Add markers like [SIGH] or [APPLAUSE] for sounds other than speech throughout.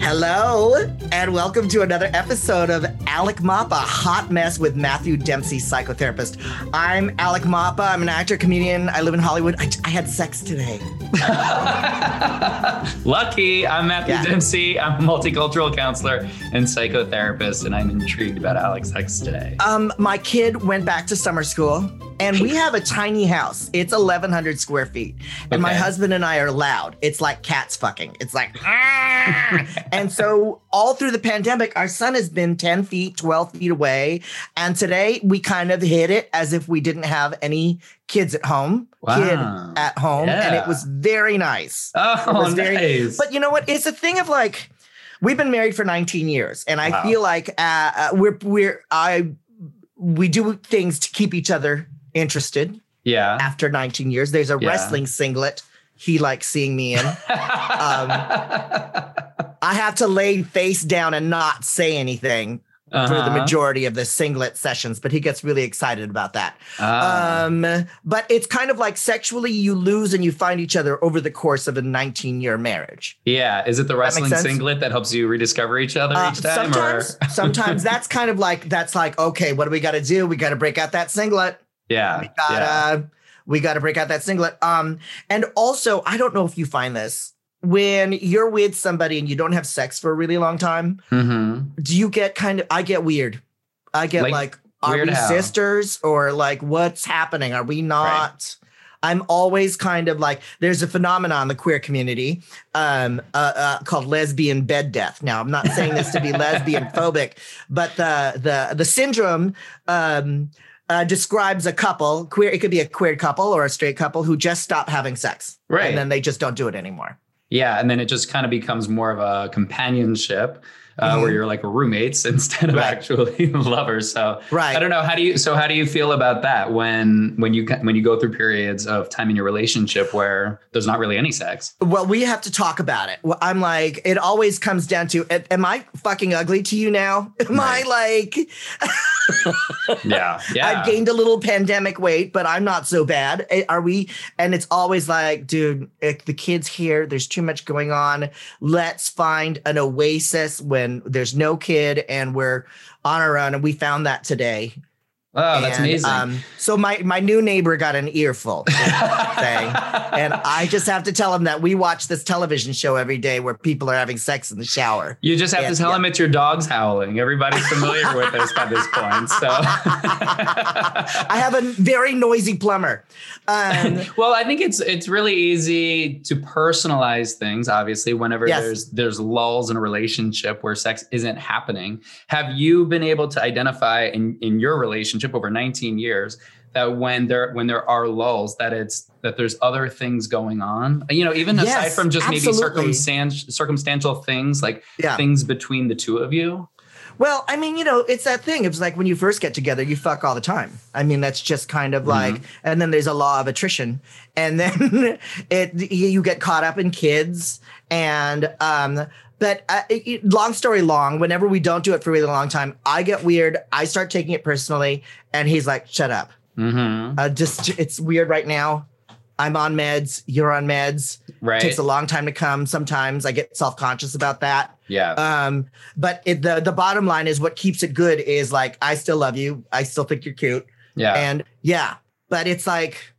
Hello, and welcome to another episode of Alec Mapa, Hot Mess with Matthew Dempsey, psychotherapist. I'm Alec Mapa. I'm an actor, comedian. I live in Hollywood. I, I had sex today. [LAUGHS] Lucky. I'm Matthew Yeah. Dempsey. I'm a multicultural counselor and psychotherapist, and I'm intrigued about Alec's Sex today. Um, my kid went back to summer school, and we have a tiny house. It's 1,100 square feet, and my husband and I are loud. It's like cats fucking. It's like, "Ah!" [LAUGHS] and so all through the pandemic, our son has been 10 feet, 12 feet away, and today we kind of hit it as if we didn't have any kids at home, Wow. kid at home, and it was very nice. Oh, was very- nice. But you know what? It's a thing of like, we've been married for 19 years, and I Wow. feel like uh, uh, we're we're I we do things to keep each other interested. yeah. After 19 years, there's a Yeah. wrestling singlet he likes seeing me in. Um, I have to lay face down and not say anything for the Uh-huh. majority of the singlet sessions, but he gets really excited about that. Ah. Um, but it's kind of like sexually you lose and you find each other over the course of a 19 year marriage. yeah. Is it the wrestling sense? singlet that helps you rediscover each other Uh, each time? sometimes, sometimes [LAUGHS] that's kind of like that's like okay, what do we got to do? We got to break out that singlet. Yeah. We got to yeah. we got to break out that singlet. Um, and also, I don't know if you find this when you're with somebody and you don't have sex for a really long time. Mhm. Do you get kind of? I get weird. I get Like, like, are we how? sisters or like what's happening? Are we not? I'm always kind of like there's a phenomenon in the queer community um, uh, uh, called lesbian bed death. Now I'm not saying this to be [LAUGHS] lesbian phobic, but the the the syndrome um, uh, describes a couple queer. It could be a queer couple or a straight couple who just stop having sex, Right. And then they just don't do it anymore. Yeah, and then it just kind of becomes more of a companionship uh, Mhm. where you're like roommates [LAUGHS] instead of Right. actually [LAUGHS] lovers. So Right. I don't know how do you so how do you feel about that when when you when you go through periods of time in your relationship where there's not really any sex? Well, we have to talk about it. Well, I'm like, it always comes down to, am I fucking ugly to you now? [LAUGHS] Am I like, Yeah, yeah. I've gained a little pandemic weight, but I'm not so bad. Eh, Are we? And it's always like, dude, the kid's here. There's too much going on. Let's find an oasis when there's no kid and we're on our own. And we found that today. Oh, that's And, amazing. Um, so my my new neighbor got an earful. [LAUGHS] thing. And I just have to tell him that we watch this television show every day where people are having sex in the shower. you just have and- to tell yeah. him it's your dog's howling. Everybody's familiar with this by this point. So [LAUGHS] I have a very noisy plumber. Um, [LAUGHS] well, I think it's it's really easy to personalize things. Obviously, whenever Yes. there's there's lulls in a relationship where sex isn't happening, have you been able to identify in in your relationship over 19 years that when there when there are lulls, that it's that there's other things going on? You know, even aside from just maybe absolutely. circumstan- circumstantial things like yeah. things between the two of you. Well, I mean, you know, it's that thing. It's like when you first get together, you fuck all the time. I mean, that's just kind of like, and then there's a law of attrition, and then [LAUGHS] it you you get caught up in kids, and um. But uh, it- long story long, whenever we don't do it for a really long time, I get weird. I start taking it personally, and he's like, "Shut up." Mm-hmm. Uh, just it's weird right now. I'm on meds. You're on meds. Right. It takes a long time to come. Sometimes I get self conscious about that. yeah. Um, but it, the the bottom line is what keeps it good is like I still love you. I still think you're cute, yeah. and yeah. But it's like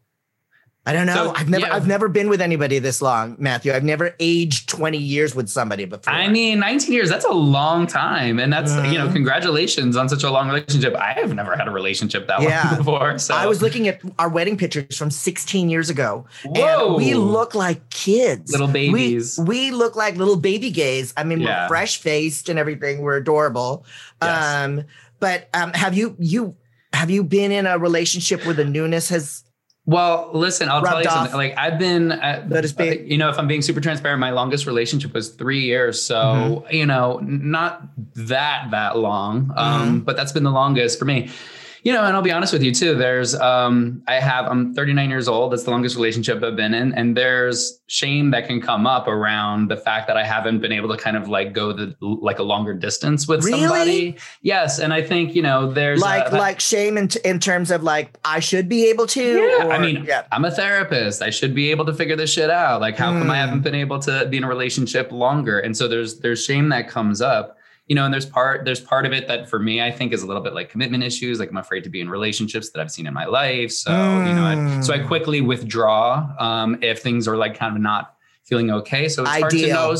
I don't know. So, I've never yeah. I've never been with anybody this long, Matthew. I've never aged 20 years with somebody before. I mean, 19 years, that's a long time. And that's, you know, congratulations on such a long relationship. I have never had a relationship that Yeah. long [LAUGHS] before. So I was looking at our wedding pictures from 16 years ago. Whoa. And we look like kids. Little We- babies. We, look like little baby gays. I mean, Yeah. we're fresh faced and everything. We're adorable. Yes. Um, but um, have you you have you been in a relationship where the newness has Well, listen, I'll tell you off. something. Like I've been, at, Let us be. you know, if I'm being super transparent, my longest relationship was three years. So, Mm-hmm. you know, not that, that long, um, but that's been the longest for me. You know, and I'll be honest with you too. There's, um, I have, I'm 39 years old. That's the longest relationship I've been in. And there's shame that can come up around the fact that I haven't been able to kind of like go the, like a longer distance with Really? somebody. Yes. And I think, you know, there's like a, like shame in, in terms of like I should be able to. Yeah, I mean, yeah. I'm a therapist. I should be able to figure this shit out. Like, how come I Mm. haven't been able to be in a relationship longer? And so there's there's shame that comes up, you know. And there's part there's part of it that for me I think is a little bit like commitment issues. Like I'm afraid to be in relationships that I've seen in my life. So you know, I, so I Mm. quickly withdraw um, if things are like kind of not feeling okay. So it's hard to know.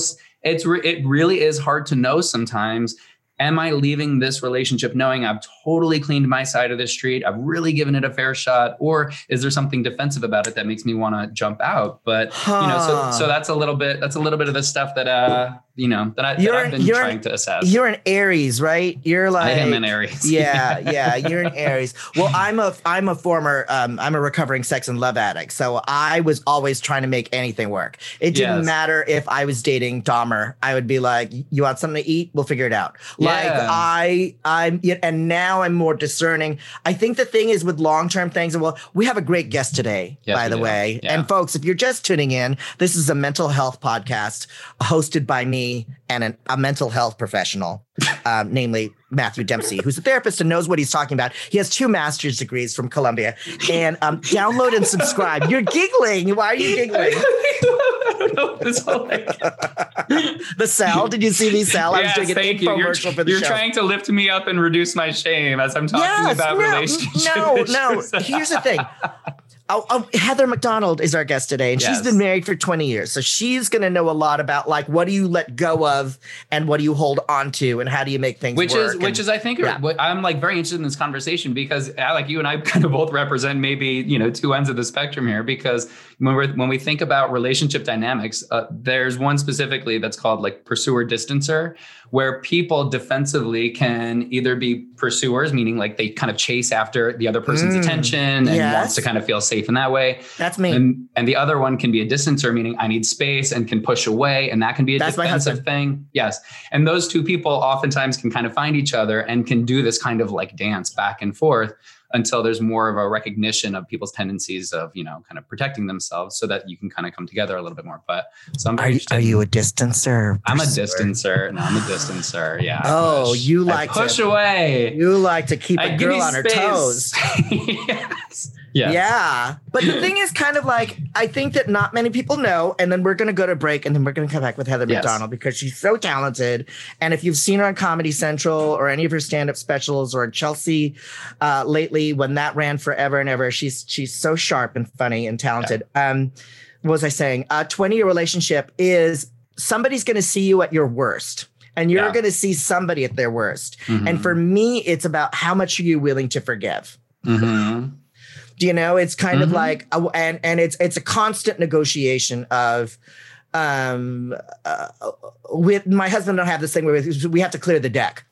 It's re- it really is hard to know sometimes. Am I leaving this relationship knowing I've totally cleaned my side of the street? I've really given it a fair shot, or is there something defensive about it that makes me want to jump out? But you know, so so that's a little bit that's a little bit of the stuff that uh you know that, I, that I've been trying to assess. You're an Aries, right? You're like I am an Aries. [LAUGHS] yeah, yeah, you're an Aries. Well, I'm a I'm a former um, I'm a recovering sex and love addict. So I was always trying to make anything work. It didn't Yes. matter if I was dating Dahmer. I would be like, "You want something to eat? We'll figure it out." Like Yeah. I I'm and now I'm more discerning. I think the thing is with long term things. And well, we have a great guest today, Yes, by the do. way. Yeah. And folks, if you're just tuning in, this is a mental health podcast hosted by me and an, a mental health professional, um, namely Matthew Dempsey, who's a therapist and knows what he's talking about. He has two master's degrees from Columbia. And um, download and subscribe. You're giggling. Why are you giggling? [LAUGHS] I don't know. [LAUGHS] This whole like, The Sal, did you see me, Sal? I was yes, doing an thank you. You're, for the you're show. trying to lift me up and reduce my shame as I'm talking about no, relationships. No, no. [LAUGHS] Here's the thing. Oh, oh, Heather McDonald is our guest today, and she's been married for 20 years. So she's going to know a lot about like what do you let go of and what do you hold on to and how do you make things which work. is which and- is I think yeah. I'm like very interested in this conversation because uh, like you and I [LAUGHS] kind of both represent maybe you know two ends of the spectrum here because when we when we think about relationship dynamics, uh, there's one specifically that's called like pursuer distancer, where people defensively can either be pursuers, meaning like they kind of chase after the other person's Mm, attention and yes. wants to kind of feel safe in that way. That's me. And and the other one can be a distancer, meaning I need space and can push away, and that can be a That's defensive thing. Yes, and those two people oftentimes can kind of find each other and can do this kind of like dance back and forth until there's more of a recognition of people's tendencies of you know kind of protecting themselves, so that you can kind of come together a little bit more. But so I'm are, are you a distancer? I'm a distancer. No, I'm a distancer. Yeah. Oh, push. you I like to- push away. You like to keep I a give girl on her toes. [LAUGHS] yes. Yes. Yeah. But the [CLEARS THROAT] thing is kind of like, I think that not many people know. And then we're going to go to break and then we're going to come back with Heather Yes. McDonald because she's so talented. And if you've seen her on Comedy Central or any of her stand up specials or Chelsea uh, lately, when that ran forever and ever, she's she's so sharp and funny and talented. Um, what was I saying? A 20 year relationship is somebody's going to see you at your worst. And you're Yeah. going to see somebody at their worst. Mhm. And for me, it's about how much are you willing to forgive? Mhm. Do you know it's kind of Mhm. like uh, and and it's it's a constant negotiation of um uh, with my husband don't have this thing where we have to clear the deck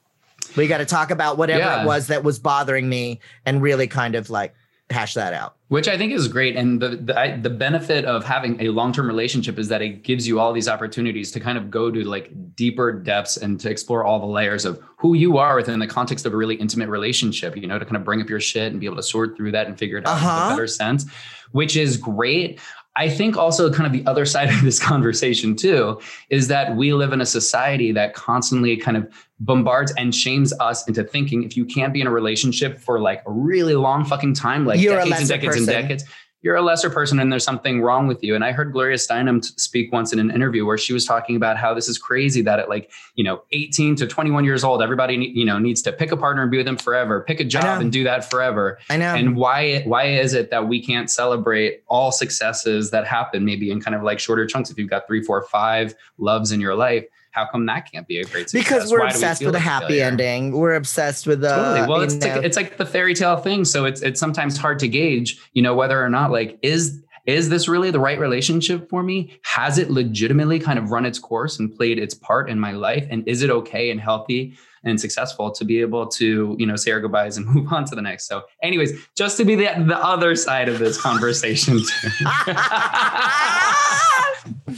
we got to talk about whatever Yeah. it was that was bothering me and really kind of like hash that out which I think is great. And the the, I, the benefit of having a long term relationship is that it gives you all these opportunities to kind of go to like deeper depths and to explore all the layers of who you are within the context of a really intimate relationship. You know, to kind of bring up your shit and be able to sort through that and figure it out in Uh-huh. a better sense, which is great. I think also kind of the other [LAUGHS] side of this conversation too is that we live in a society that constantly kind of bombards and shames us into thinking if you can't be in a relationship for like a really long fucking time, like You're decades and decades and decades, you're a lesser person and there's something wrong with you. And I heard Gloria Steinem speak once in an interview where she was talking about how this is crazy that at like, you know, 18 to 21 years old, everybody, you know, needs to pick a partner and be with them forever, pick a job and do that forever. i know And why why is it that we can't celebrate all successes that happen maybe in kind of like shorter chunks? If you've got three, four, five loves in your life, how come that can't be a great success? because we're Why we obsessed feel with a happy failure? ending we're obsessed with the Totally. Well, it's know- like, it's like the fairy tale thing. So it's it's sometimes hard to gauge, you know, whether or not like is is this really the right relationship for me? Has it legitimately kind of run its course and played its part in my life? And is it okay and healthy and successful to be able to, you know, say our goodbyes and [LAUGHS] move on to the next? So, anyways, just to be the the other side of this conversation. [LAUGHS] [LAUGHS]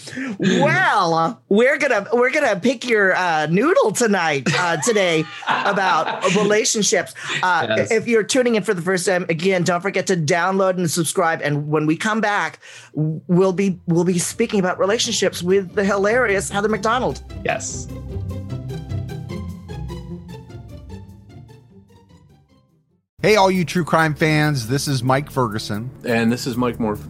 too. well, we're gonna we're gonna pick your uh, noodle tonight uh, today about relationships. Uh, yes. If you're tuning in for the first time, again, don't forget to download and subscribe. And when we come back, we'll be we'll be speaking about relationships with the hilarious Heather McDonald. Yes. Hey, all you true crime fans, this is Mike Ferguson. And this is Mike Morford.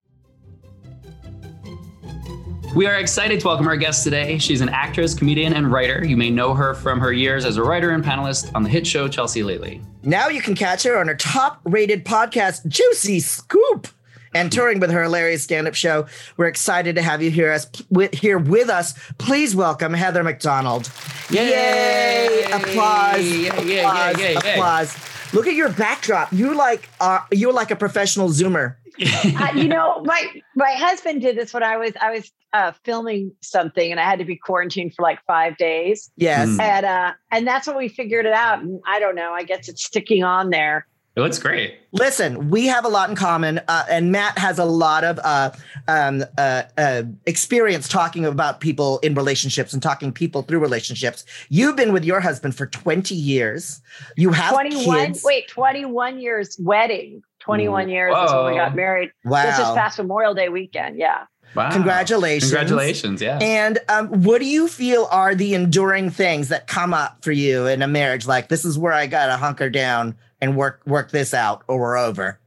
We are excited to welcome our guest today. She's an actress, comedian, and writer. You may know her from her years as a writer and panelist on the hit show Chelsea Lately. Now you can catch her on her top rated podcast, Juicy Scoop. And touring with her hilarious stand-up show, we're excited to have you here us with, here with us. Please welcome Heather McDonald. Yay! Yay! Applause! Yay, applause! Yay, applause! Look at your backdrop. You like are you're like a professional zoomer. uh, you know, my my husband did this when I was I was uh, filming something and I had to be quarantined for like five days. Yes. Mm. And uh, and that's when we figured it out. And I don't know. I guess it's sticking on there. It looks great. Listen, we have a lot in common, uh, and Matt has a lot of uh, um, uh, uh experience talking about people in relationships and talking people through relationships. You've been with your husband for twenty years. You have twenty-one. Kids. Wait, twenty-one years wedding. Twenty-one years Whoa. when we got married. Wow! This is past Memorial Day weekend. Yeah. Wow. Congratulations. Congratulations. Yeah. And um, what do you feel are the enduring things that come up for you in a marriage? Like, this is where I got to hunker down and work work this out or we're over.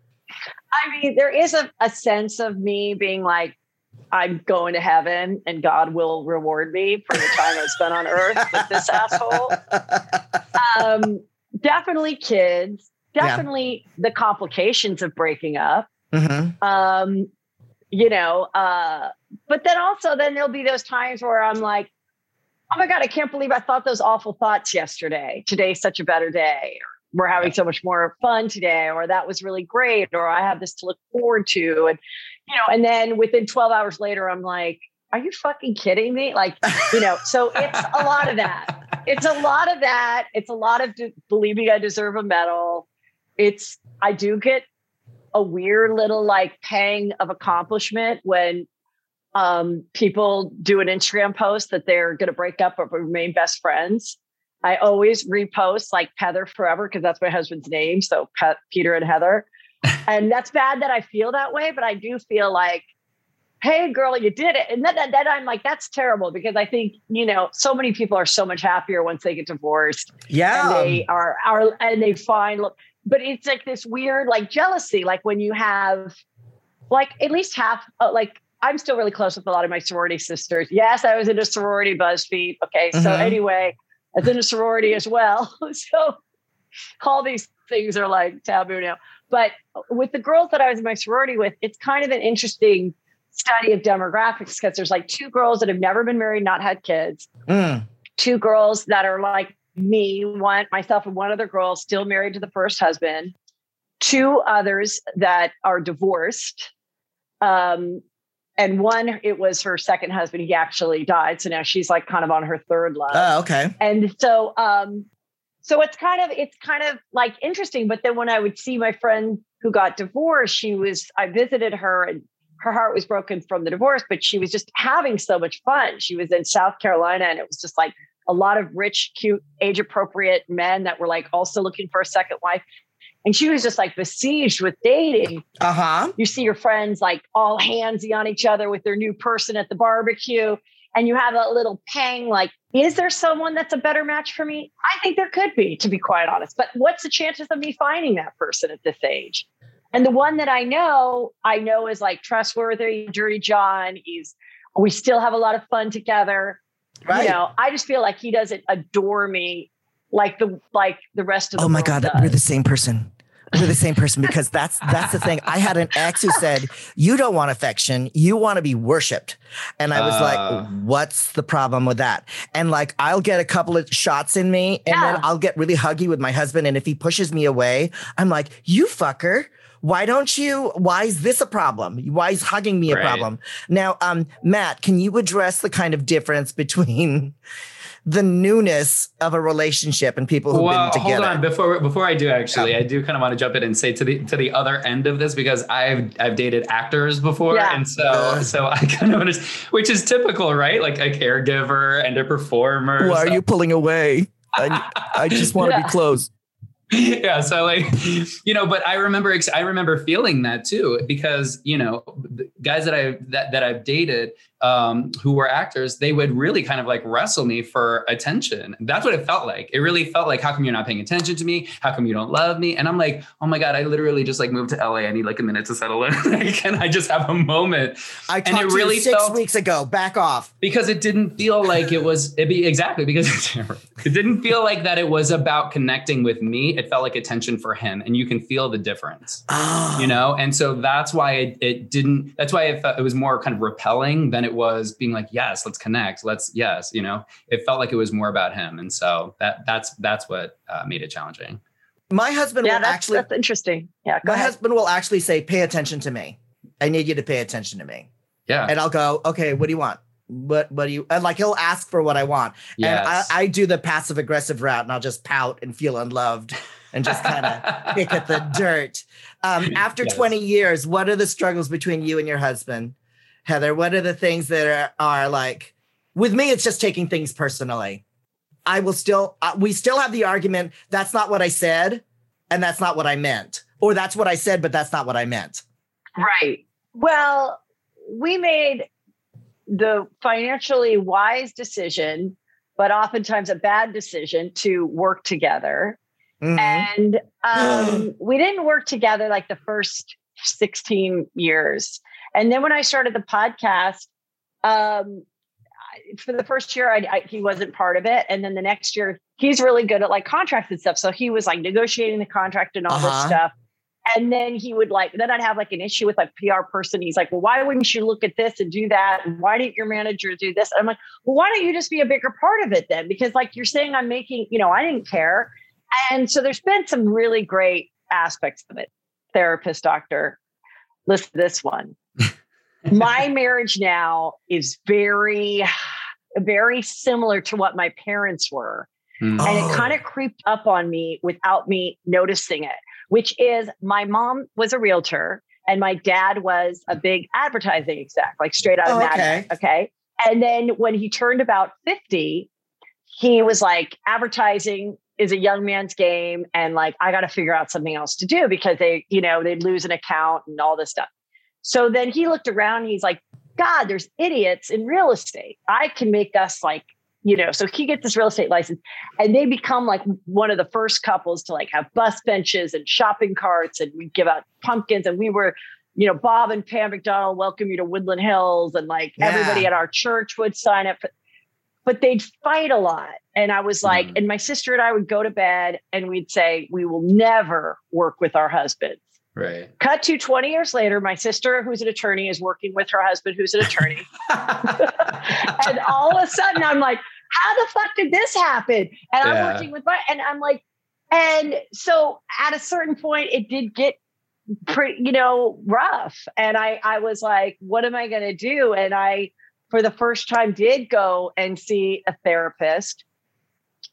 I mean, there is a, a sense of me being like, I'm going to heaven and God will reward me for the time I spent on earth with this [LAUGHS] asshole. Um, definitely kids, definitely yeah. the complications of breaking up. Mm-hmm. Um, you know, uh, but then also then there'll be those times where I'm like, oh my God, I can't believe I thought those awful thoughts yesterday. Today's such a better day. We're having so much more fun today, or that was really great, or I have this to look forward to. And, you know, and then within 12 hours later, I'm like, are you fucking kidding me? Like, you know, so it's a lot of that. It's a lot of that. It's a lot of de- believing I deserve a medal. It's, I do get a weird little like pang of accomplishment when um, people do an Instagram post that they're going to break up but remain best friends. I always repost like Heather Forever because that's my husband's name. So Pe- Peter and Heather. [LAUGHS] and that's bad that I feel that way, but I do feel like, hey, girl, you did it. And then, then I'm like, that's terrible because I think, you know, so many people are so much happier once they get divorced. Yeah. And they are, are and they find, look, but it's like this weird like jealousy like when you have like at least half uh, like i'm still really close with a lot of my sorority sisters yes i was in a sorority buzzfeed okay mm-hmm. so anyway was in a sorority as well [LAUGHS] so all these things are like taboo now but with the girls that i was in my sorority with it's kind of an interesting study of demographics because there's like two girls that have never been married not had kids mm. two girls that are like me, one myself and one other girl still married to the first husband, two others that are divorced. Um, and one, it was her second husband. He actually died. So now she's like kind of on her third love. Oh, okay. And so, um, so it's kind of, it's kind of like interesting. But then when I would see my friend who got divorced, she was, I visited her and her heart was broken from the divorce, but she was just having so much fun. She was in South Carolina and it was just like a lot of rich, cute, age appropriate men that were like also looking for a second wife. And she was just like besieged with dating. Uh huh. You see your friends like all handsy on each other with their new person at the barbecue. And you have a little pang like, is there someone that's a better match for me? I think there could be, to be quite honest. But what's the chances of me finding that person at this age? And the one that I know, I know is like trustworthy, dirty John. He's, we still have a lot of fun together Right. You know, I just feel like he doesn't adore me like the like the rest of the Oh my god, does. we're the same person. We're the same person because that's that's the thing. I had an ex who said, "You don't want affection, you want to be worshipped," and I was uh, like, "What's the problem with that?" And like, I'll get a couple of shots in me, and yeah. then I'll get really huggy with my husband, and if he pushes me away, I'm like, "You fucker." Why don't you? Why is this a problem? Why is hugging me a right. problem? Now, um, Matt, can you address the kind of difference between the newness of a relationship and people who've well, been together. Hold on, before before I do actually, yeah. I do kind of want to jump in and say to the to the other end of this because I've I've dated actors before, yeah. and so so I [LAUGHS] kind of understand, which is typical, right? Like a caregiver and a performer. Why so. are you pulling away? I, I just want to be [LAUGHS] close. [LAUGHS] yeah so like you know but i remember i remember feeling that too because you know guys that i that, that i've dated um, who were actors, they would really kind of like wrestle me for attention. That's what it felt like. It really felt like, how come you're not paying attention to me? How come you don't love me? And I'm like, oh my God, I literally just like moved to LA. I need like a minute to settle in. [LAUGHS] Can I just have a moment? I talked and it really six felt, weeks ago. Back off. Because it didn't feel like it was, it be exactly because it didn't feel like that it was about connecting with me. It felt like attention for him. And you can feel the difference, oh. you know? And so that's why it, it didn't, that's why it, felt, it was more kind of repelling than it was being like, yes, let's connect. Let's, yes, you know, it felt like it was more about him. And so that that's, that's what uh, made it challenging. My husband yeah, will that's, actually, that's interesting. Yeah. my ahead. husband will actually say, pay attention to me. I need you to pay attention to me. Yeah. And I'll go, okay, what do you want? What what do you and like he'll ask for what I want. Yes. And I, I do the passive aggressive route and I'll just pout and feel unloved and just kind of pick at the [LAUGHS] dirt. Um, after yes. 20 years, what are the struggles between you and your husband? Heather, what are the things that are, are like, with me, it's just taking things personally. I will still, uh, we still have the argument that's not what I said and that's not what I meant. Or that's what I said, but that's not what I meant. Right. Well, we made the financially wise decision, but oftentimes a bad decision to work together. Mm-hmm. And [GASPS] um, we didn't work together like the first 16 years. And then when I started the podcast, um, for the first year, I, I, he wasn't part of it, and then the next year, he's really good at like contracts and stuff. So he was like negotiating the contract and all uh-huh. this stuff. And then he would like, then I'd have like an issue with a PR person. He's like, well, why wouldn't you look at this and do that? And why didn't your manager do this? And I'm like, well, why don't you just be a bigger part of it then? Because like you're saying, I'm making, you know, I didn't care. And so there's been some really great aspects of it. Therapist, doctor, listen to this one [LAUGHS] my marriage now is very, very similar to what my parents were. Mm. And it kind of oh. creeped up on me without me noticing it, which is my mom was a realtor and my dad was a big advertising exec, like straight out of oh, okay. Okay. And then when he turned about 50, he was like, advertising is a young man's game. And like, I got to figure out something else to do because they, you know, they'd lose an account and all this stuff. So then he looked around he's like, God, there's idiots in real estate. I can make us like, you know, so he gets this real estate license and they become like one of the first couples to like have bus benches and shopping carts and we give out pumpkins and we were, you know, Bob and Pam McDonald welcome you to Woodland Hills and like yeah. everybody at our church would sign up. For, but they'd fight a lot. And I was like, mm. and my sister and I would go to bed and we'd say, we will never work with our husbands. Right. Cut to 20 years later, my sister, who's an attorney, is working with her husband, who's an attorney. [LAUGHS] [LAUGHS] and all of a sudden, I'm like, how the fuck did this happen? And I'm working with my, and I'm like, and so at a certain point, it did get pretty, you know, rough. And I, I was like, what am I going to do? And I, for the first time, did go and see a therapist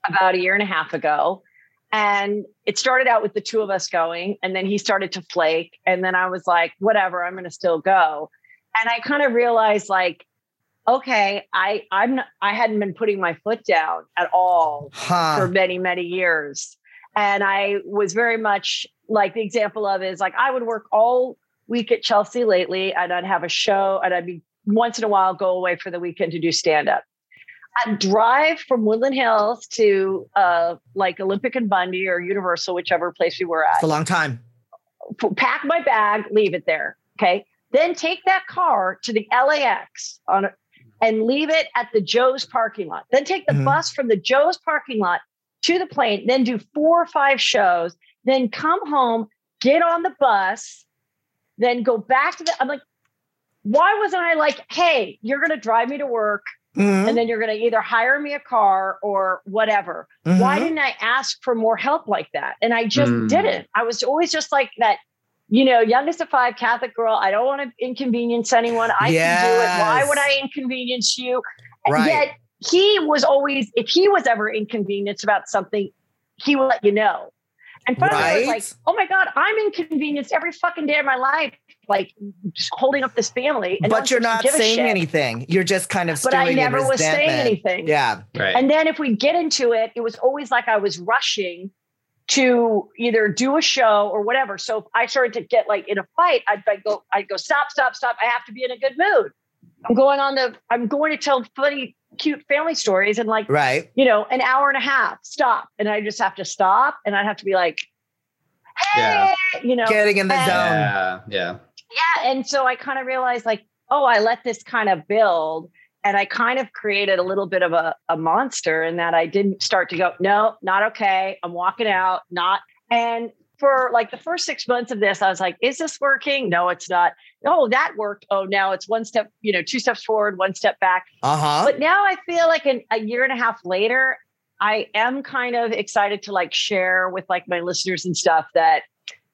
about a year and a half ago. And it started out with the two of us going, and then he started to flake. And then I was like, whatever, I'm going to still go. And I kind of realized, like, okay, I I'm not, I hadn't been putting my foot down at all huh. for many many years, and I was very much like the example of is like I would work all week at Chelsea lately, and I'd have a show, and I'd be once in a while go away for the weekend to do stand up. I'd drive from Woodland Hills to uh, like Olympic and Bundy or Universal, whichever place we were at. It's a long time. Pack my bag, leave it there. Okay. Then take that car to the LAX on a, and leave it at the Joe's parking lot. Then take the mm-hmm. bus from the Joe's parking lot to the plane, then do four or five shows, then come home, get on the bus, then go back to the. I'm like, why wasn't I like, hey, you're going to drive me to work Mhm. and then you're going to either hire me a car or whatever? Why Mhm. didn't I ask for more help like that? And I just Mm. didn't. I was always just like that, you know, youngest of five Catholic girl. I don't want to inconvenience anyone. I can do it. Why would I inconvenience you? And Right. Yet he was always, if he was ever inconvenienced about something, he would let you know. And finally, I was like, oh my God, I'm inconvenienced every fucking day of my life, like just holding up this family. and but you're not saying anything. You're just kind of But I never was saying anything. Yeah. Right. And then if we get into it, it was always like I was rushing to either do a show or whatever. So if I started to get like in a fight, I'd, I'd go, I'd go, stop, stop, stop. I have to be in a good mood. I'm going on the, I'm going to tell funny, cute family stories and like, Right. you know, an hour and a half, stop. And I just have to stop and I'd have to be like, hey, Yeah. you know, Getting in the and- zone. yeah. Yeah. Yeah. And so I kind of realized like, oh, I let this kind of build. And I kind of created a little bit of a, a monster in that I didn't start to go, no, not okay. I'm walking out, not. And for like the first six months of this, I was like, is this working? No, it's not. Oh, that worked. Oh, now it's one step, you know, two steps forward, one step back. Uh huh. But now I feel like an, a year and a half later, I am kind of excited to like share with like my listeners and stuff that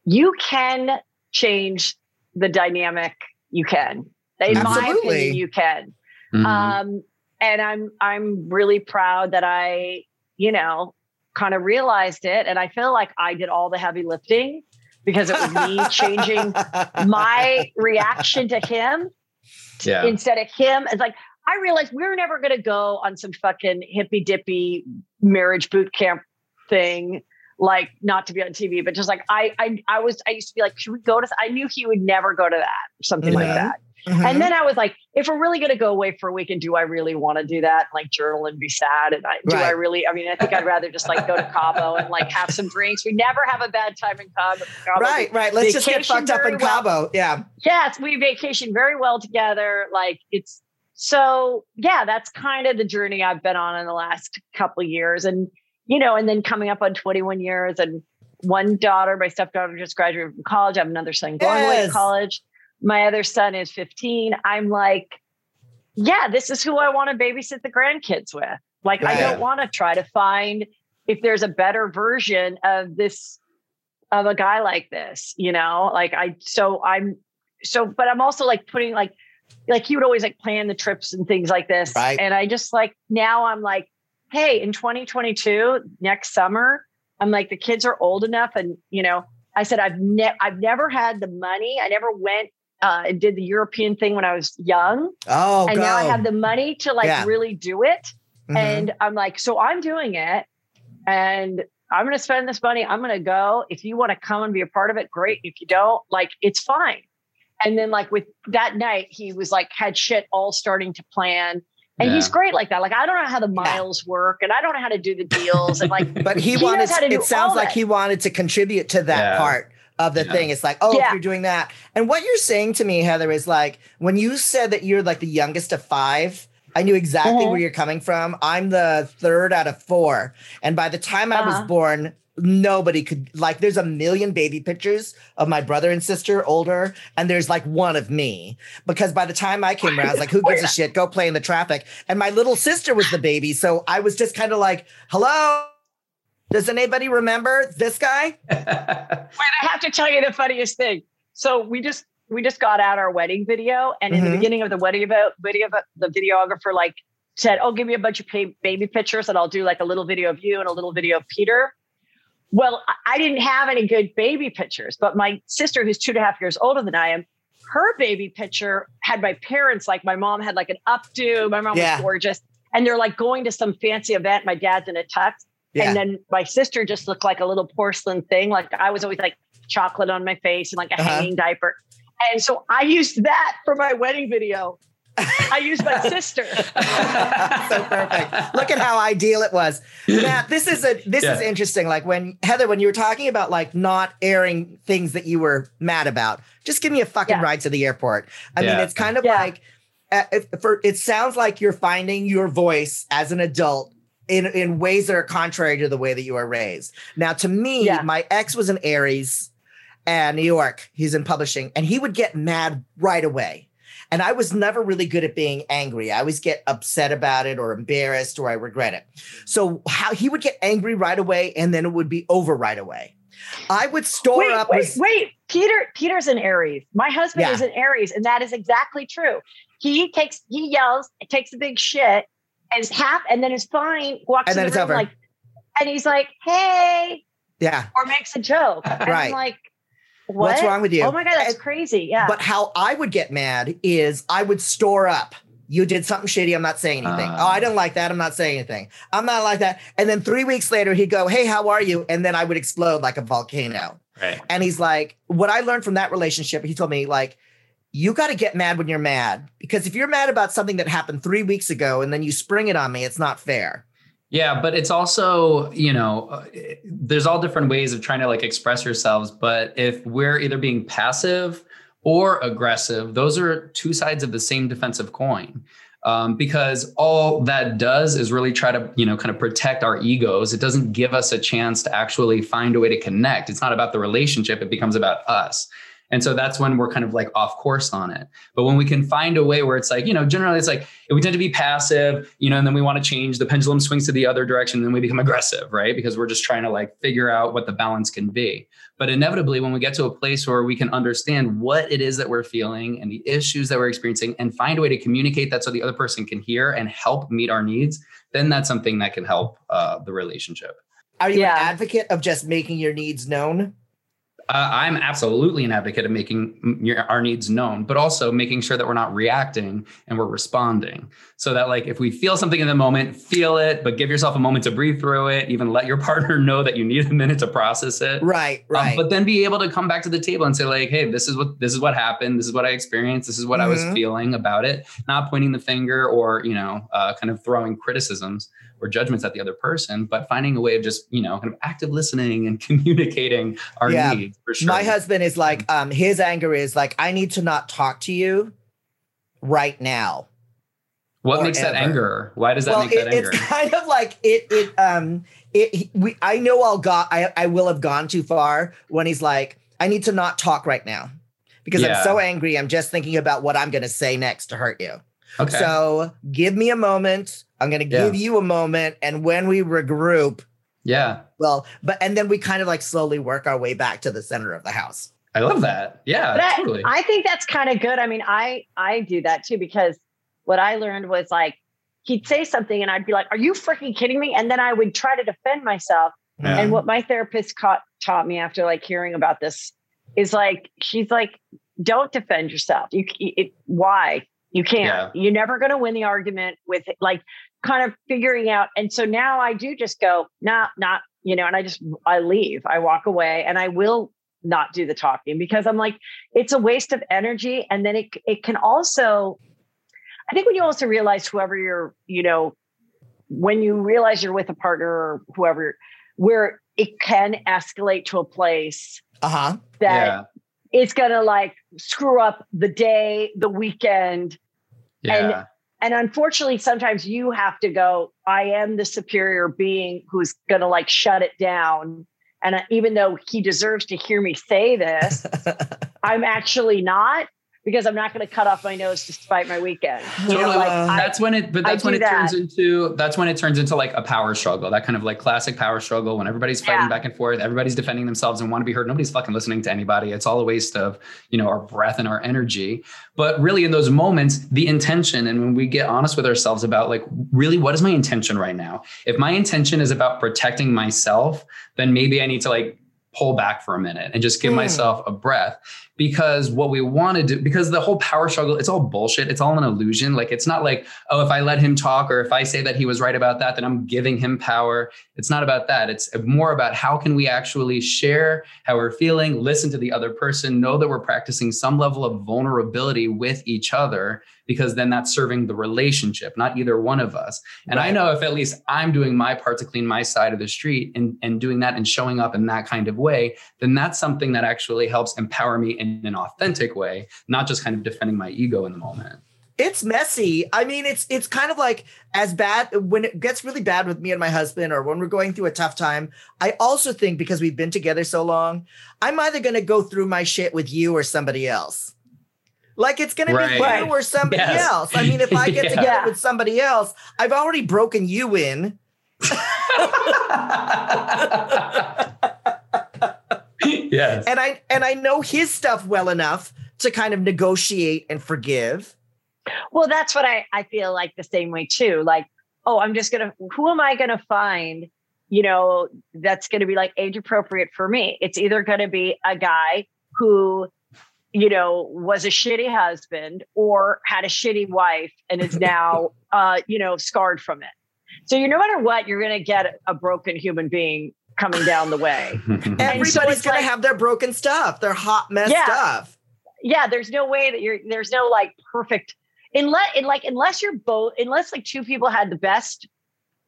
you can change the dynamic. You can. In my opinion, you can. Mhm. Um, and I'm I'm really proud that I, you know, kind of realized it. And I feel like I did all the heavy lifting because it was me [LAUGHS] changing my reaction to him yeah. instead of him. It's like I realized we are never going to go on some fucking hippy dippy marriage boot camp thing, like not to be on TV, but just like I, I, I was, I used to be like, should we go to? I knew he would never go to that, or something like Mhm. that. Mhm. And then I was like, if we're really going to go away for a week, and do I really want to do that? Like journal and be sad? And I, do I really? I mean, I think I'd rather just like go to Cabo and like have some drinks. We never have a bad time in Cabo. Cabo. right, right. Let's just get fucked up in well. Cabo. Yeah. Yes, we vacation very well together. Like it's so yeah, that's kind of the journey I've been on in the last couple of years. And you know, and then coming up on 21 years and one daughter, my stepdaughter just graduated from college. I have another son going away to college. My other son is 15. I'm like, yeah, this is who I want to babysit the grandkids with. Like, I don't want to try to find if there's a better version of this of a guy like this, you know? Like I so I'm so but I'm also like putting like like he would always like plan the trips and things like this. Right. And I just like now I'm like, hey, in 2022, next summer, I'm like the kids are old enough and you know, I said I've ne- I've never had the money. I never went uh, and did the European thing when I was young. Oh, and go. now I have the money to like Yeah. really do it. Mhm. And I'm like, so I'm doing it and I'm going to spend this money. I'm going to go. If you want to come and be a part of it, great. If you don't, like, it's fine. And then, like, with that night, he was like, had shit all starting to plan. And he's great like that. Like, I don't know how the miles work and I don't know how to do the deals. And like, [LAUGHS] but he, he wanted to it sounds like that. he wanted to contribute to that Yeah. part of the Yeah. thing it's like oh if you're doing that and what you're saying to me heather is like when you said that you're like the youngest of five i knew exactly Mhm. where you're coming from i'm the third out of four and by the time i was Uh-huh. born nobody could like there's a million baby pictures of my brother and sister older and there's like one of me because by the time i came around i was like who gives a shit go play in the traffic and my little sister was the baby so i was just kind of like hello does anybody remember this guy [LAUGHS] Wait, I have to tell you the funniest thing. So we just we just got out our wedding video, and in the Mhm. beginning of the wedding video, video the videographer like said, "Oh, give me a bunch of baby pictures, and I'll do like a little video of you and a little video of Peter." Well, I- didn't have any good baby pictures, but my sister, who's two and a half years older than I am, her baby picture had my parents like my mom had like an updo. My mom Yeah. was gorgeous, and they're like going to some fancy event. My dad's in a tux. Yeah. And then my sister just looked like a little porcelain thing. Like I was always like chocolate on my face and like a Uh-huh. hanging diaper. And so I used that for my wedding video. [LAUGHS] I used my sister. [LAUGHS] so perfect. Look at how ideal it was. Matt, this is a this is interesting. Like when Heather, when you were talking about like not airing things that you were mad about, just give me a fucking Yeah. ride to the airport. I mean, it's kind of Yeah. like uh, for it sounds like you're finding your voice as an adult in in ways that are contrary to the way that you were raised. Now, to me, Yeah. my ex was an Aries. and New York. He's in publishing, and he would get mad right away. And I was never really good at being angry. I always get upset about it or embarrassed or I regret it. So how he would get angry right away and then it would be over right away. I would store wait, up. Wait, wait, Peter. Peter's an Aries. My husband Yeah. is an Aries, and that is exactly true. He takes, he yells, takes a big shit, and is half, and then is fine. Walks And then in it's room over. like, and he's like, "Hey," yeah. or makes a joke. And Right. I'm like, what? What's wrong with you? Oh my god, that's And- crazy. Yeah. But how I would get mad is I would store up. You did something shitty. I'm not saying anything. Ah. oh, I didn't like that. I'm not saying anything. I'm not like that. And then three weeks later, he'd go, Hey, how are you? And then I would explode like a volcano. Right. And he's like, What I learned from that relationship, he told me, like, you got to get mad when you're mad because if you're mad about something that happened three weeks ago and then you spring it on me, it's not fair. Yeah, but it's also, you know, uh, there's all different ways of trying to like express yourselves. But if we're either being passive or aggressive, those are two sides of the same defensive coin. Um, because all that does is really try to, you know, kind of protect our egos. It doesn't give us a chance to actually find a way to connect. It's not about the relationship, it becomes about us. And so that's when we're kind of like off course on it. But when we can find a way where it's like, you know, generally it's like we tend to be passive, you know, and then we want to change, the pendulum swings to the other direction, and then we become aggressive, right? Because we're just trying to like figure out what the balance can be. But inevitably, when we get to a place where we can understand what it is that we're feeling and the issues that we're experiencing and find a way to communicate that so the other person can hear and help meet our needs, then that's something that can help uh, the relationship. Are you Yeah. an advocate of just making your needs known? Uh, I'm absolutely an advocate of making our needs known, but also making sure that we're not reacting and we're responding. So that, like, if we feel something in the moment, feel it, but give yourself a moment to breathe through it. Even let your [LAUGHS] partner know that you need a minute to process it. Right, Um, right. but then be able to come back to the table and say, like, hey, this is what this is what happened. This is what I experienced. This is what I was Mhm. feeling about it. Not pointing the finger or you know, uh, kind of throwing criticisms or judgments at the other person, but finding a way of just you know, kind of active listening and [LAUGHS] communicating our Yeah. needs. For sure. My husband is like, um, his anger is like, I need to not talk to you right now. What makes that anger? Why does that well, make that it, anger? it's [LAUGHS] kind of like it. It um, it. We. I know I'll got. I. I will have gone too far when he's like, I need to not talk right now because Yeah. I'm so angry. I'm just thinking about what I'm going to say next to hurt you. okay. So give me a moment. I'm going to give Yeah. you a moment, and when we regroup, yeah. well, but and then we kind of like slowly work our way back to the center of the house. I love that. Yeah, But I, totally. I think that's kind of good. I mean, I I do that too because what I learned was like he'd say something and I'd be like, "Are you freaking kidding me?" And then I would try to defend myself. Yeah. And what my therapist caught, taught me after like hearing about this is like she's like, "Don't defend yourself. You it, why you can't. Yeah. You're never going to win the argument with like kind of figuring out." And so now I do just go, "Nah, not you know," and I just I leave. I walk away, and I will not do the talking because I'm like, it's a waste of energy. And then it it can also, I think when you also realize whoever you're, you know, when you realize you're with a partner or whoever, where it can escalate to a place Uh huh. that yeah. it's gonna like screw up the day, the weekend. Yeah. And and unfortunately, sometimes you have to go, I am the superior being who's gonna like shut it down. And uh, even though he deserves to hear me say this, [LAUGHS] I'm actually not because I'm not going to cut off my nose to spite my weekend. You know, Totally. like, I- that's when it, but I that's when do it turns into, that's when it turns into like a power struggle, that kind of like classic power struggle when everybody's fighting Yeah. back and forth, everybody's defending themselves and want to be heard. Nobody's fucking listening to anybody. It's all a waste of, you know, our breath and our energy. But really in those moments, the intention, and when we get honest with ourselves about like, really, what is my intention right now? If my intention is about protecting myself, then maybe I need to like pull back for a minute and just give Hmm. myself a breath because what we want to do because the whole power struggle it's all bullshit. It's all an illusion. Like it's not like oh if i let him talk or if i say that he was right about that then i'm giving him power. It's not about that. It's more about how can we actually share how we're feeling listen to the other person know that we're practicing some level of vulnerability with each other because then that's serving the relationship not either one of us and I know if at least I'm doing my part to clean my side of the street and, and doing that and showing up in that kind of way, then that's something that actually helps empower me in an authentic way, not just kind of defending my ego in the moment. it's messy. I mean, it's it's kind of like as bad when it gets really bad with me and my husband, or when we're going through a tough time. I also think because we've been together so long, I'm either going to go through my shit with you or somebody else. Like it's going Right. to be you or somebody Yes. else. I mean, if I get [LAUGHS] Yeah. together with somebody else, I've already broken you in. yes. and I and I know his stuff well enough to kind of negotiate and forgive. Well, that's what I, I feel like the same way too. Like, oh, I'm just gonna who am I gonna find, you know, that's gonna be like age appropriate for me? It's either gonna be a guy who, you know, was a shitty husband or had a shitty wife and is now [LAUGHS] uh, you know, scarred from it. So you no matter what, you're gonna get a broken human being coming down the way. [LAUGHS] Everybody's it's gonna have their broken stuff, their hot mess Yeah. stuff. yeah, there's no way that you're there's no like perfect unless in like unless you're both unless like two people had the best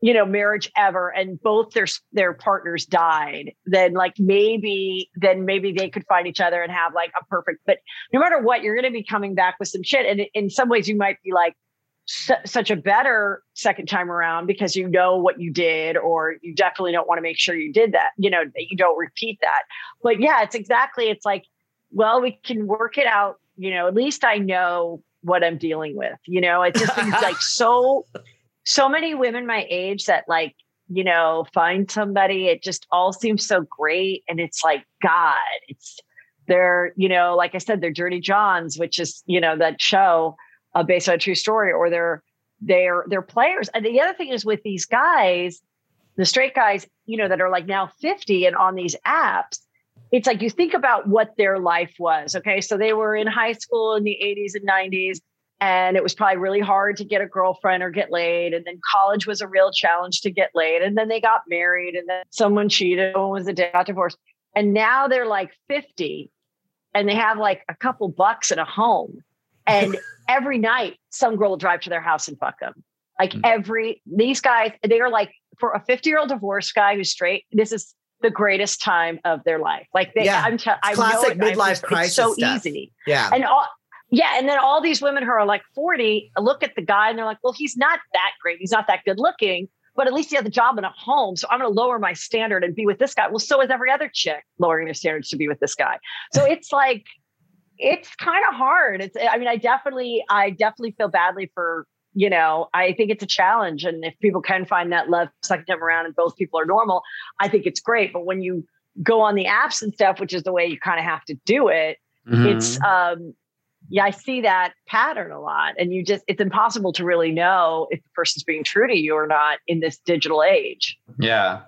you know marriage ever and both their their partners died then like maybe then maybe they could find each other and have like a perfect but no matter what you're going to be coming back with some shit and in some ways you might be like su- such a better second time around because you know what you did or you definitely don't want to make sure you did that you know that you don't repeat that. But yeah it's exactly it's like well we can work it out you know at least i know what i'm dealing with you know? It just like so [LAUGHS] so many women my age that like you know find somebody it just all seems so great and it's like god it's they're you know like i said they're dirty johns which is you know that show uh, based on a true story or they're they're they're players. And the other thing is with these guys the straight guys you know that are like now 50 and on these apps it's like you think about what their life was okay? So they were in high school in the 80s and 90s and it was probably really hard to get a girlfriend or get laid and then college was a real challenge to get laid and then they got married and then someone cheated one was a got divorced and now they're like 50 and they have like a couple bucks and a home [LAUGHS] and every night some girl will drive to their house and fuck them like Mm. every these guys they are like for a 50 year old divorced guy who's straight this is the greatest time of their life like they Yeah. i'm t- I classic know it, I- midlife it's crisis so stuff. easy Yeah. and all yeah and then all these women who are like 40 look at the guy and they're like well he's not that great. He's not that good looking but at least he has a job and a home so i'm going to lower my standard and be with this guy. Well so is every other chick lowering their standards to be with this guy. So it's like it's kind of hard. It's i mean i definitely i definitely feel badly for you know i think it's a challenge and if people can find that love second time around and both people are normal i think it's great. But when you go on the apps and stuff which is the way you kind of have to do it Mhm. it's um yeah i see that pattern a lot and you just it's impossible to really know if the person's being true to you or not in this digital age. Yeah.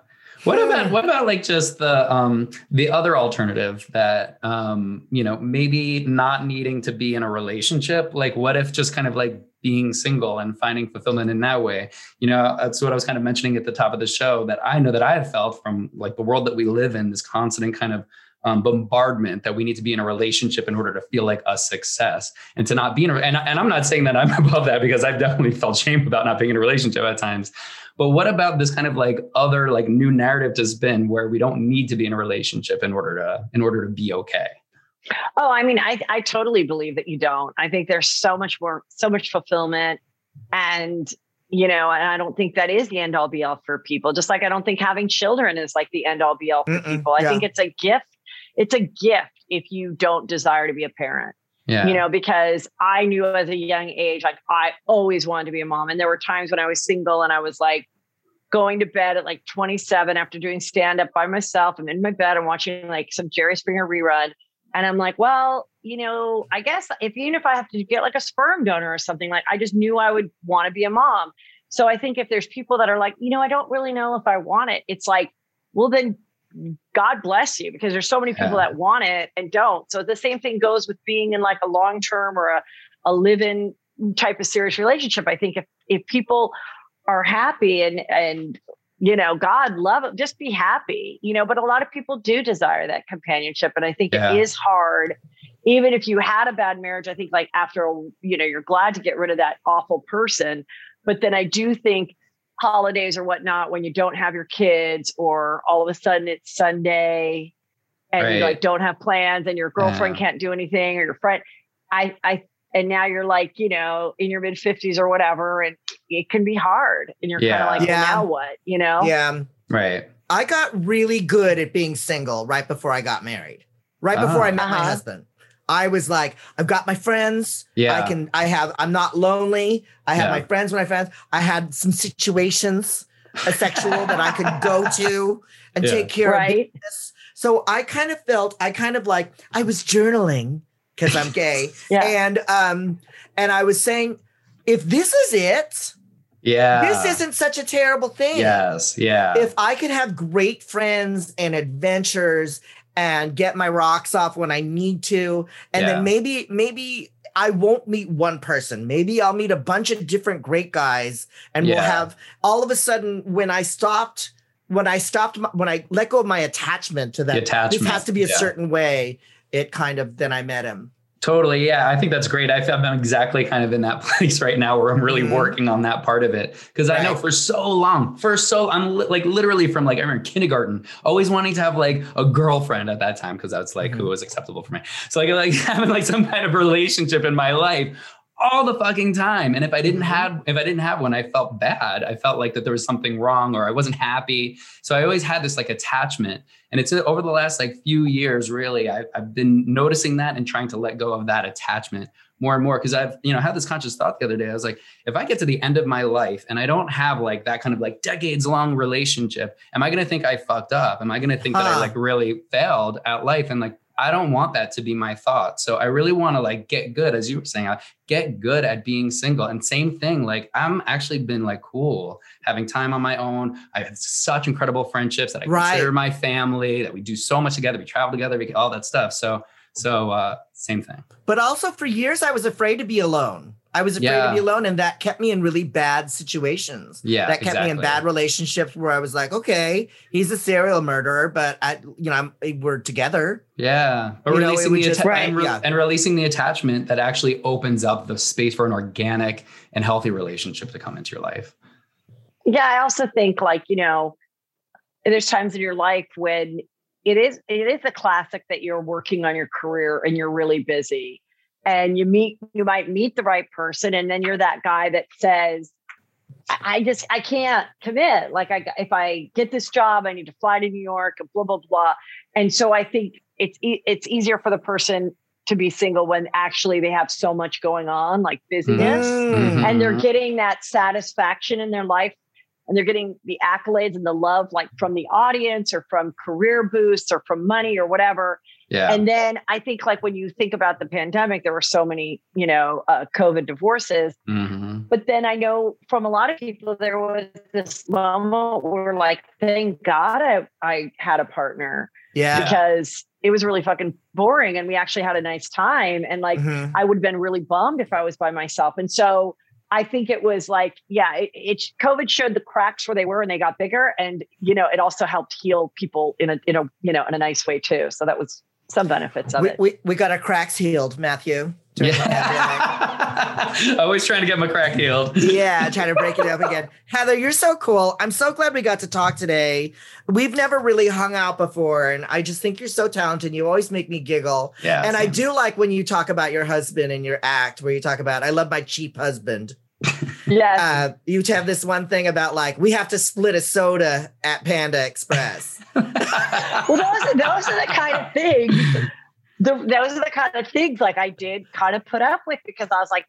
What about what about like just the um the other alternative that um you know maybe not needing to be in a relationship? Like what if just kind of like being single and finding fulfillment in that way? You know that's what I was kind of mentioning at the top of the show that I know that I have felt from like the world that we live in this constant kind of um, bombardment that we need to be in a relationship in order to feel like a success and to not be in a and, and I'm not saying that I'm [LAUGHS] above that because I've definitely felt shame about not being in a relationship at times but what about this kind of like other like new narrative to spin where we don't need to be in a relationship in order to in order to be okay? Oh, I mean, I I totally believe that you don't. I think there's so much more, so much fulfillment, and you know, and I don't think that is the end all be all for people. Just like I don't think having children is like the end all be all for Mm-mm, people. I yeah. think it's a gift. It's a gift if you don't desire to be a parent. Yeah. you know, because I knew as a young age, like I always wanted to be a mom. And there were times when I was single and I was like going to bed at like 27 after doing stand up by myself. I'm in my bed, I'm watching like some Jerry Springer rerun. And I'm like, well, you know, I guess if even if I have to get like a sperm donor or something, like I just knew I would want to be a mom. So I think if there's people that are like, you know, I don't really know if I want it, it's like, well, then God bless you because there's so many people Yeah. that want it and don't. So the same thing goes with being in like a long term or a, a live in type of serious relationship. I think if if people are happy and and you know God love it, just be happy, you know. But a lot of people do desire that companionship, and I think Yeah. it is hard. Even if you had a bad marriage, I think like after a, you know you're glad to get rid of that awful person. But then I do think holidays or whatnot when you don't have your kids or all of a sudden it's Sunday and you like don't have plans and your girlfriend Yeah. can't do anything or your friend. I I and now you're like, you know, in your mid 50s or whatever, and it can be hard. And you're kind of like, Yeah. well, now what? You know? Yeah. Right. I got really good at being single right before I got married. Right before Oh. I met my Uh-huh. husband. I was like, I've got my friends. Yeah. I can, I have, I'm not lonely. I have Yeah. my friends when I friends. I had some situations, a sexual that I could go to and Yeah. take care of business. So I kind of felt, I kind of like, I was journaling because I'm gay. [LAUGHS] Yeah. And, um, and I was saying, if this is it, Yeah. this isn't such a terrible thing Yes. Yeah. if I could have great friends and adventures and get my rocks off when I need to, and Yeah. then maybe, maybe I won't meet one person. Maybe I'll meet a bunch of different great guys, and we'll have all of a sudden when I stopped, when I stopped, when I let go of my attachment to that, this has to be a yeah. certain way. It kind of then I met him. Totally. Yeah. I think that's great. I I'm exactly kind of in that [LAUGHS] place right now where I'm really Mhm. working on that part of it. Cause I know for so long, for so, I'm li- like literally from like, I remember kindergarten, always wanting to have like a girlfriend at that time. Cause that's like Mhm. who was acceptable for me. So like, like [LAUGHS] having like some kind of relationship in my life all the fucking time. And if I didn't Mhm. have, if I didn't have one, I felt bad. I felt like that there was something wrong or I wasn't happy. So I always had this like attachment. And it's uh, over the last like few years, really, I, I've been noticing that and trying to let go of that attachment more and more. Cause I've, you know, had this conscious thought the other day. I was like, if I get to the end of my life and I don't have like that kind of like decades long relationship, am I going to think I fucked up? Am I going to think that I like really failed at life? And like, I don't want that to be my thought. So I really want to like get good, as you were saying, I get good at being single. And same thing, like I'm actually been like cool having time on my own. I have such incredible friendships that I Right. consider my family, that we do so much together, we travel together, we get all that stuff. So, so uh, same thing. But also for years, I was afraid to be alone. I was afraid Yeah. to be alone, and that kept me in really bad situations. Yeah, that kept me in bad relationships where I was like, okay, he's a serial murderer, but I, you know, I'm, we're together. Yeah, but You know, releasing would the just- atta- Right, and, re- yeah. and releasing the attachment that actually opens up the space for an organic and healthy relationship to come into your life. Yeah, I also think like, you know, there's times in your life when it is it is a classic that you're working on your career and you're really busy and you meet you might meet the right person and then you're that guy that says I I just I can't commit. Like I if I get this job, I need to fly to New York and blah blah blah. And so I think it's e- it's easier for the person to be single when actually they have so much going on, like busyness Mm. and they're getting that satisfaction in their life and they're getting the accolades and the love like from the audience or from career boosts or from money or whatever yeah, and then i think like when you think about the pandemic there were so many you know uh, covid divorces Mhm. but then i know from a lot of people there was this moment where like thank god i, I had a partner Yeah. because it was really fucking boring and we actually had a nice time and like Mhm. I would have been really bummed if I was by myself. And so I think it was like, yeah, it, it COVID showed the cracks where they were and they got bigger. And, you know, it also helped heal people in a, in a, you know, in a nice way too. So that was some benefits of we, it. we, we got our cracks healed, Matthew. during the. Yeah. [LAUGHS] Always trying to get my crack healed. yeah, trying to break it up again. [LAUGHS] Heather, you're so cool. I'm so glad we got to talk today. We've never really hung out before, and I just think you're so talented. You always make me giggle. Yeah. and I do like when you talk about your husband and your act, where you talk about, I love my cheap husband. [LAUGHS] yes. Uh, you have this one thing about like, we have to split a soda at Panda Express. [LAUGHS] well, those, those are the kind of things, the, those are the kind of things like I did kind of put up with because I was like,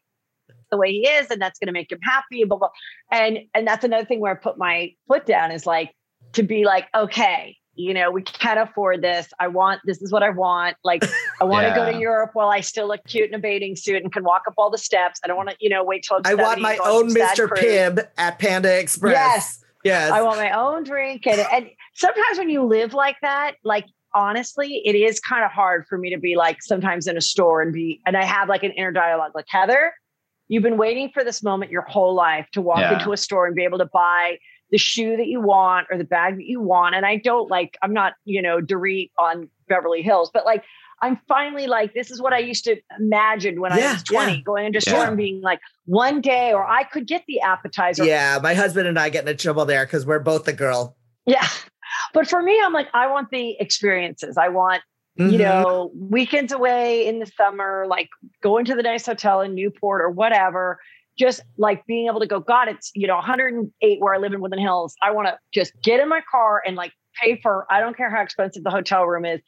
the way he is, and that's going to make him happy, blah, blah. And, and that's another thing where I put my foot down is like to be like, okay, you know, we can't afford this. I want, this is what I want. Like, [LAUGHS] I want to go to Europe while I still look cute in a bathing suit and can walk up all the steps. I don't want to, you know, wait till I'm I want my and go on own Mr. Pibb at Panda Express. Yes. Yes. I want my own drink. And, and sometimes when you live like that, like honestly, it is kind of hard for me to be like sometimes in a store and be, and I have like an inner dialogue like, Heather, you've been waiting for this moment your whole life to walk Yeah. into a store and be able to buy the shoe that you want or the bag that you want. And I don't like, I'm not, you know, Dorit on Beverly Hills, but like, I'm finally like, this is what I used to imagine when I was 20, yeah. going into store Yeah. and being like, one day, or I could get the appetizer yeah, my husband and I get into trouble there because we're both the girl. Yeah. But for me, I'm like, I want the experiences. I want Mm-hmm. You know, weekends away in the summer, like going to the nice hotel in Newport or whatever, just like being able to go, God, it's, you know, 108 where I live in Woodland Hills. I want to just get in my car and like pay for, I don't care how expensive the hotel room is.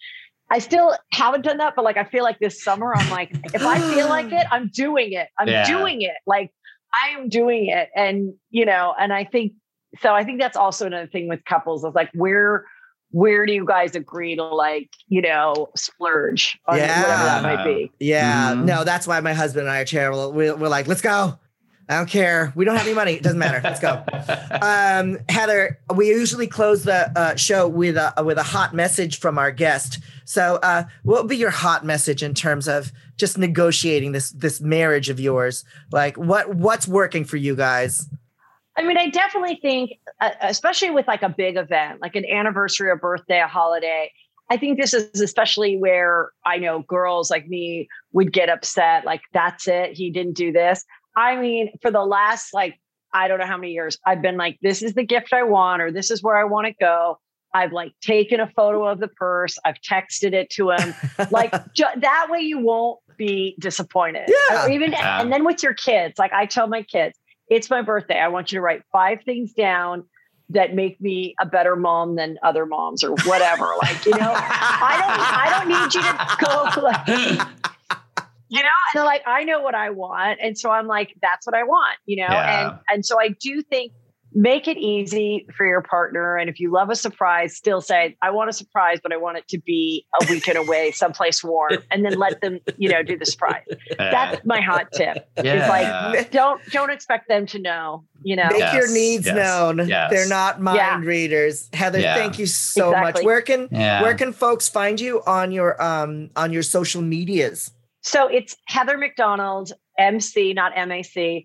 I still haven't done that, but like I feel like this summer, I'm like, if I feel like it, I'm doing it. I'm yeah. doing it. Like I am doing it. And, you know, and I think so I think that's also another thing with couples is like where where do you guys agree to like, you know, splurge on yeah. whatever that might be? Yeah. Mm-hmm. No, that's why my husband and I are terrible. We're, we're like, let's go. I don't care. We don't have any money. It doesn't matter. Let's go. Um, Heather, we usually close the uh, show with a with a hot message from our guest. So, uh, what would be your hot message in terms of just negotiating this this marriage of yours? Like, what what's working for you guys? I mean, I definitely think, uh, especially with like a big event, like an anniversary, a birthday, a holiday. I think this is especially where I know girls like me would get upset. Like, that's it. He didn't do this. I mean, for the last like, I don't know how many years, I've been like, this is the gift I want, or this is where I want to go. I've like taken a photo of the purse. I've texted it to him. [LAUGHS] like ju- that way you won't be disappointed. Yeah. Or even yeah. and then with your kids, like I tell my kids, it's my birthday. I want you to write five things down that make me a better mom than other moms or whatever. like, you know, I don't I don't need you to go [LAUGHS] like you know, and like I know what I want. And so I'm like, that's what I want, you know? Yeah. And and so I do think make it easy for your partner. And if you love a surprise, still say, I want a surprise, but I want it to be a weekend away, someplace warm, and then let them, you know, do the surprise. That's my hot tip. Yeah. Is [LAUGHS] like don't don't expect them to know, you know. Make yes. your needs yes. known. Yes. They're not mind yeah. readers. Heather, yeah. thank you so exactly. much. Where can where can folks find you on your um on your social medias? So it's Heather McDonald, MC, not MAC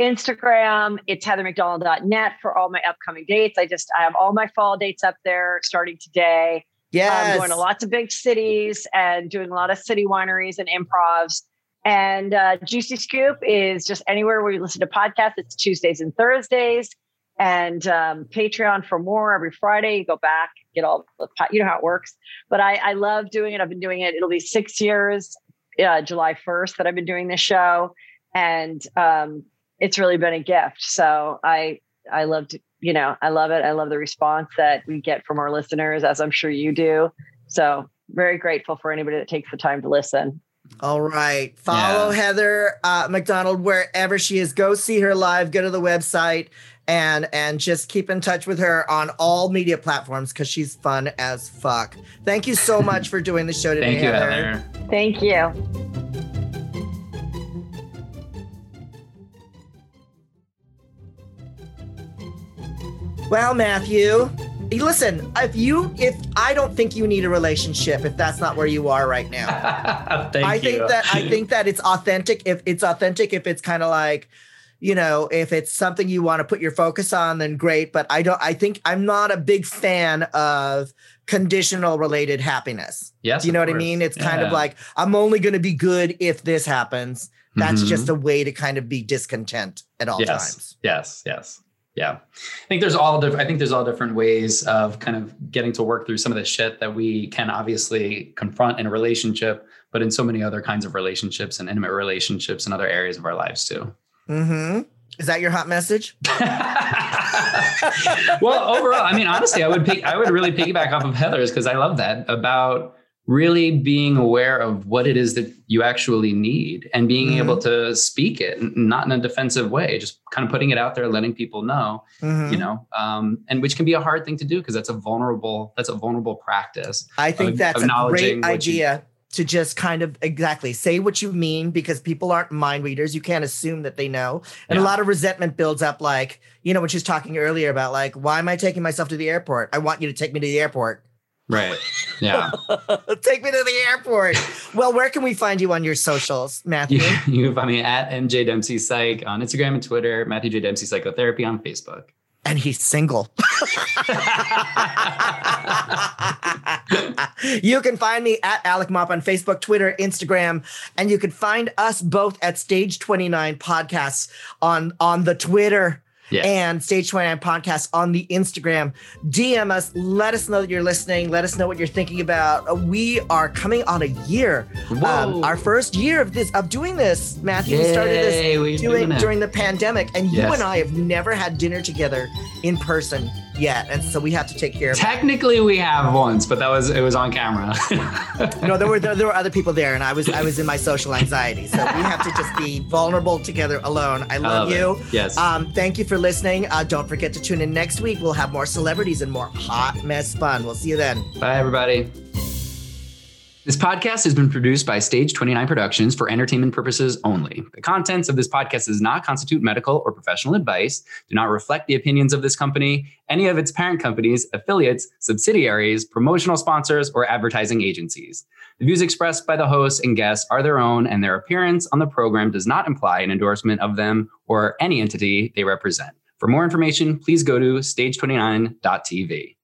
Instagram, it's heathermcdonald.net for all my upcoming dates. I just I have all my fall dates up there starting today. Yeah, I'm going to lots of big cities and doing a lot of city wineries and improvs. And uh, Juicy Scoop is just anywhere where you listen to podcasts. It's Tuesdays and Thursdays. And um, Patreon for more every Friday. You go back, get all the, you know how it works. But I, I love doing it. I've been doing it. It'll be six years, uh, July 1st, that I've been doing this show. And um, it's really been a gift. So I I loved you know I love it. I love the response that we get from our listeners, as I'm sure you do. So very grateful for anybody that takes the time to listen. All right. Follow yeah. Heather uh, McDonald wherever she is. Go see her live. Go to the website and and just keep in touch with her on all media platforms because she's fun as fuck. Thank you so much for doing the show [LAUGHS] today, Thank you, Heather. Heather. Thank you. Well, Matthew, listen, if you if I don't think you need a relationship if that's not where you are right now. [LAUGHS] I you. think that I think that it's authentic if it's authentic if it's kind of like you know, if it's something you want to put your focus on, then great. But I don't, I think I'm not a big fan of conditional related happiness. Yes. Do you know what course. I mean? It's yeah. kind of like, I'm only going to be good if this happens. That's mm-hmm. just a way to kind of be discontent at all yes. times. Yes. Yes yeah i think there's all different i think there's all different ways of kind of getting to work through some of the shit that we can obviously confront in a relationship but in so many other kinds of relationships and intimate relationships and other areas of our lives too mm-hmm is that your hot message [LAUGHS] well overall i mean honestly i would pick, i would really piggyback off of heather's because i love that about really being aware of what it is that you actually need and being mm-hmm. able to speak it not in a defensive way just kind of putting it out there letting people know mm-hmm. you know um, and which can be a hard thing to do because that's a vulnerable that's a vulnerable practice i think of, that's a great idea you, to just kind of exactly say what you mean because people aren't mind readers. You can't assume that they know. And yeah. a lot of resentment builds up, like, you know, when she's talking earlier about, like, why am I taking myself to the airport? I want you to take me to the airport. Right. Yeah. [LAUGHS] Take me to the airport. well, where can we find you on your socials, Matthew? You, [LAUGHS] you can find me at MJ Dempsey Psych on Instagram and Twitter, Matthew J. Dempsey Psychotherapy on Facebook. And he's single. [LAUGHS] you can find me at Alec Mapa on Facebook, Twitter, Instagram, and you can find us both at Stage 29 Podcasts on, on the Twitter Yeah. and Stage 29 Podcast on the Instagram. DM us. Let us know that you're listening. Let us know what you're thinking about. Uh, We are coming on a year. Um, our first year of this of doing this. Matthew we started this doing doing during the pandemic, and you and I have never had dinner together in person yet, and so we have to take care of. Technically, we have once, but that was it was on camera. [LAUGHS] No, there were there, there were other people there, and I was I was in my social anxiety, so we have to just be vulnerable together alone. I love, love it. you. Yes. Um, thank you for listening. Uh, don't forget to tune in next week. We'll have more celebrities and more hot mess fun. We'll see you then. Bye, everybody. This podcast has been produced by Stage 29 Productions for entertainment purposes only. The contents of this podcast does not constitute medical or professional advice, do not reflect the opinions of this company, any of its parent companies, affiliates, subsidiaries, promotional sponsors, or advertising agencies. The views expressed by the hosts and guests are their own, and their appearance on the program does not imply an endorsement of them or any entity they represent. For more information, please go to stage29.tv.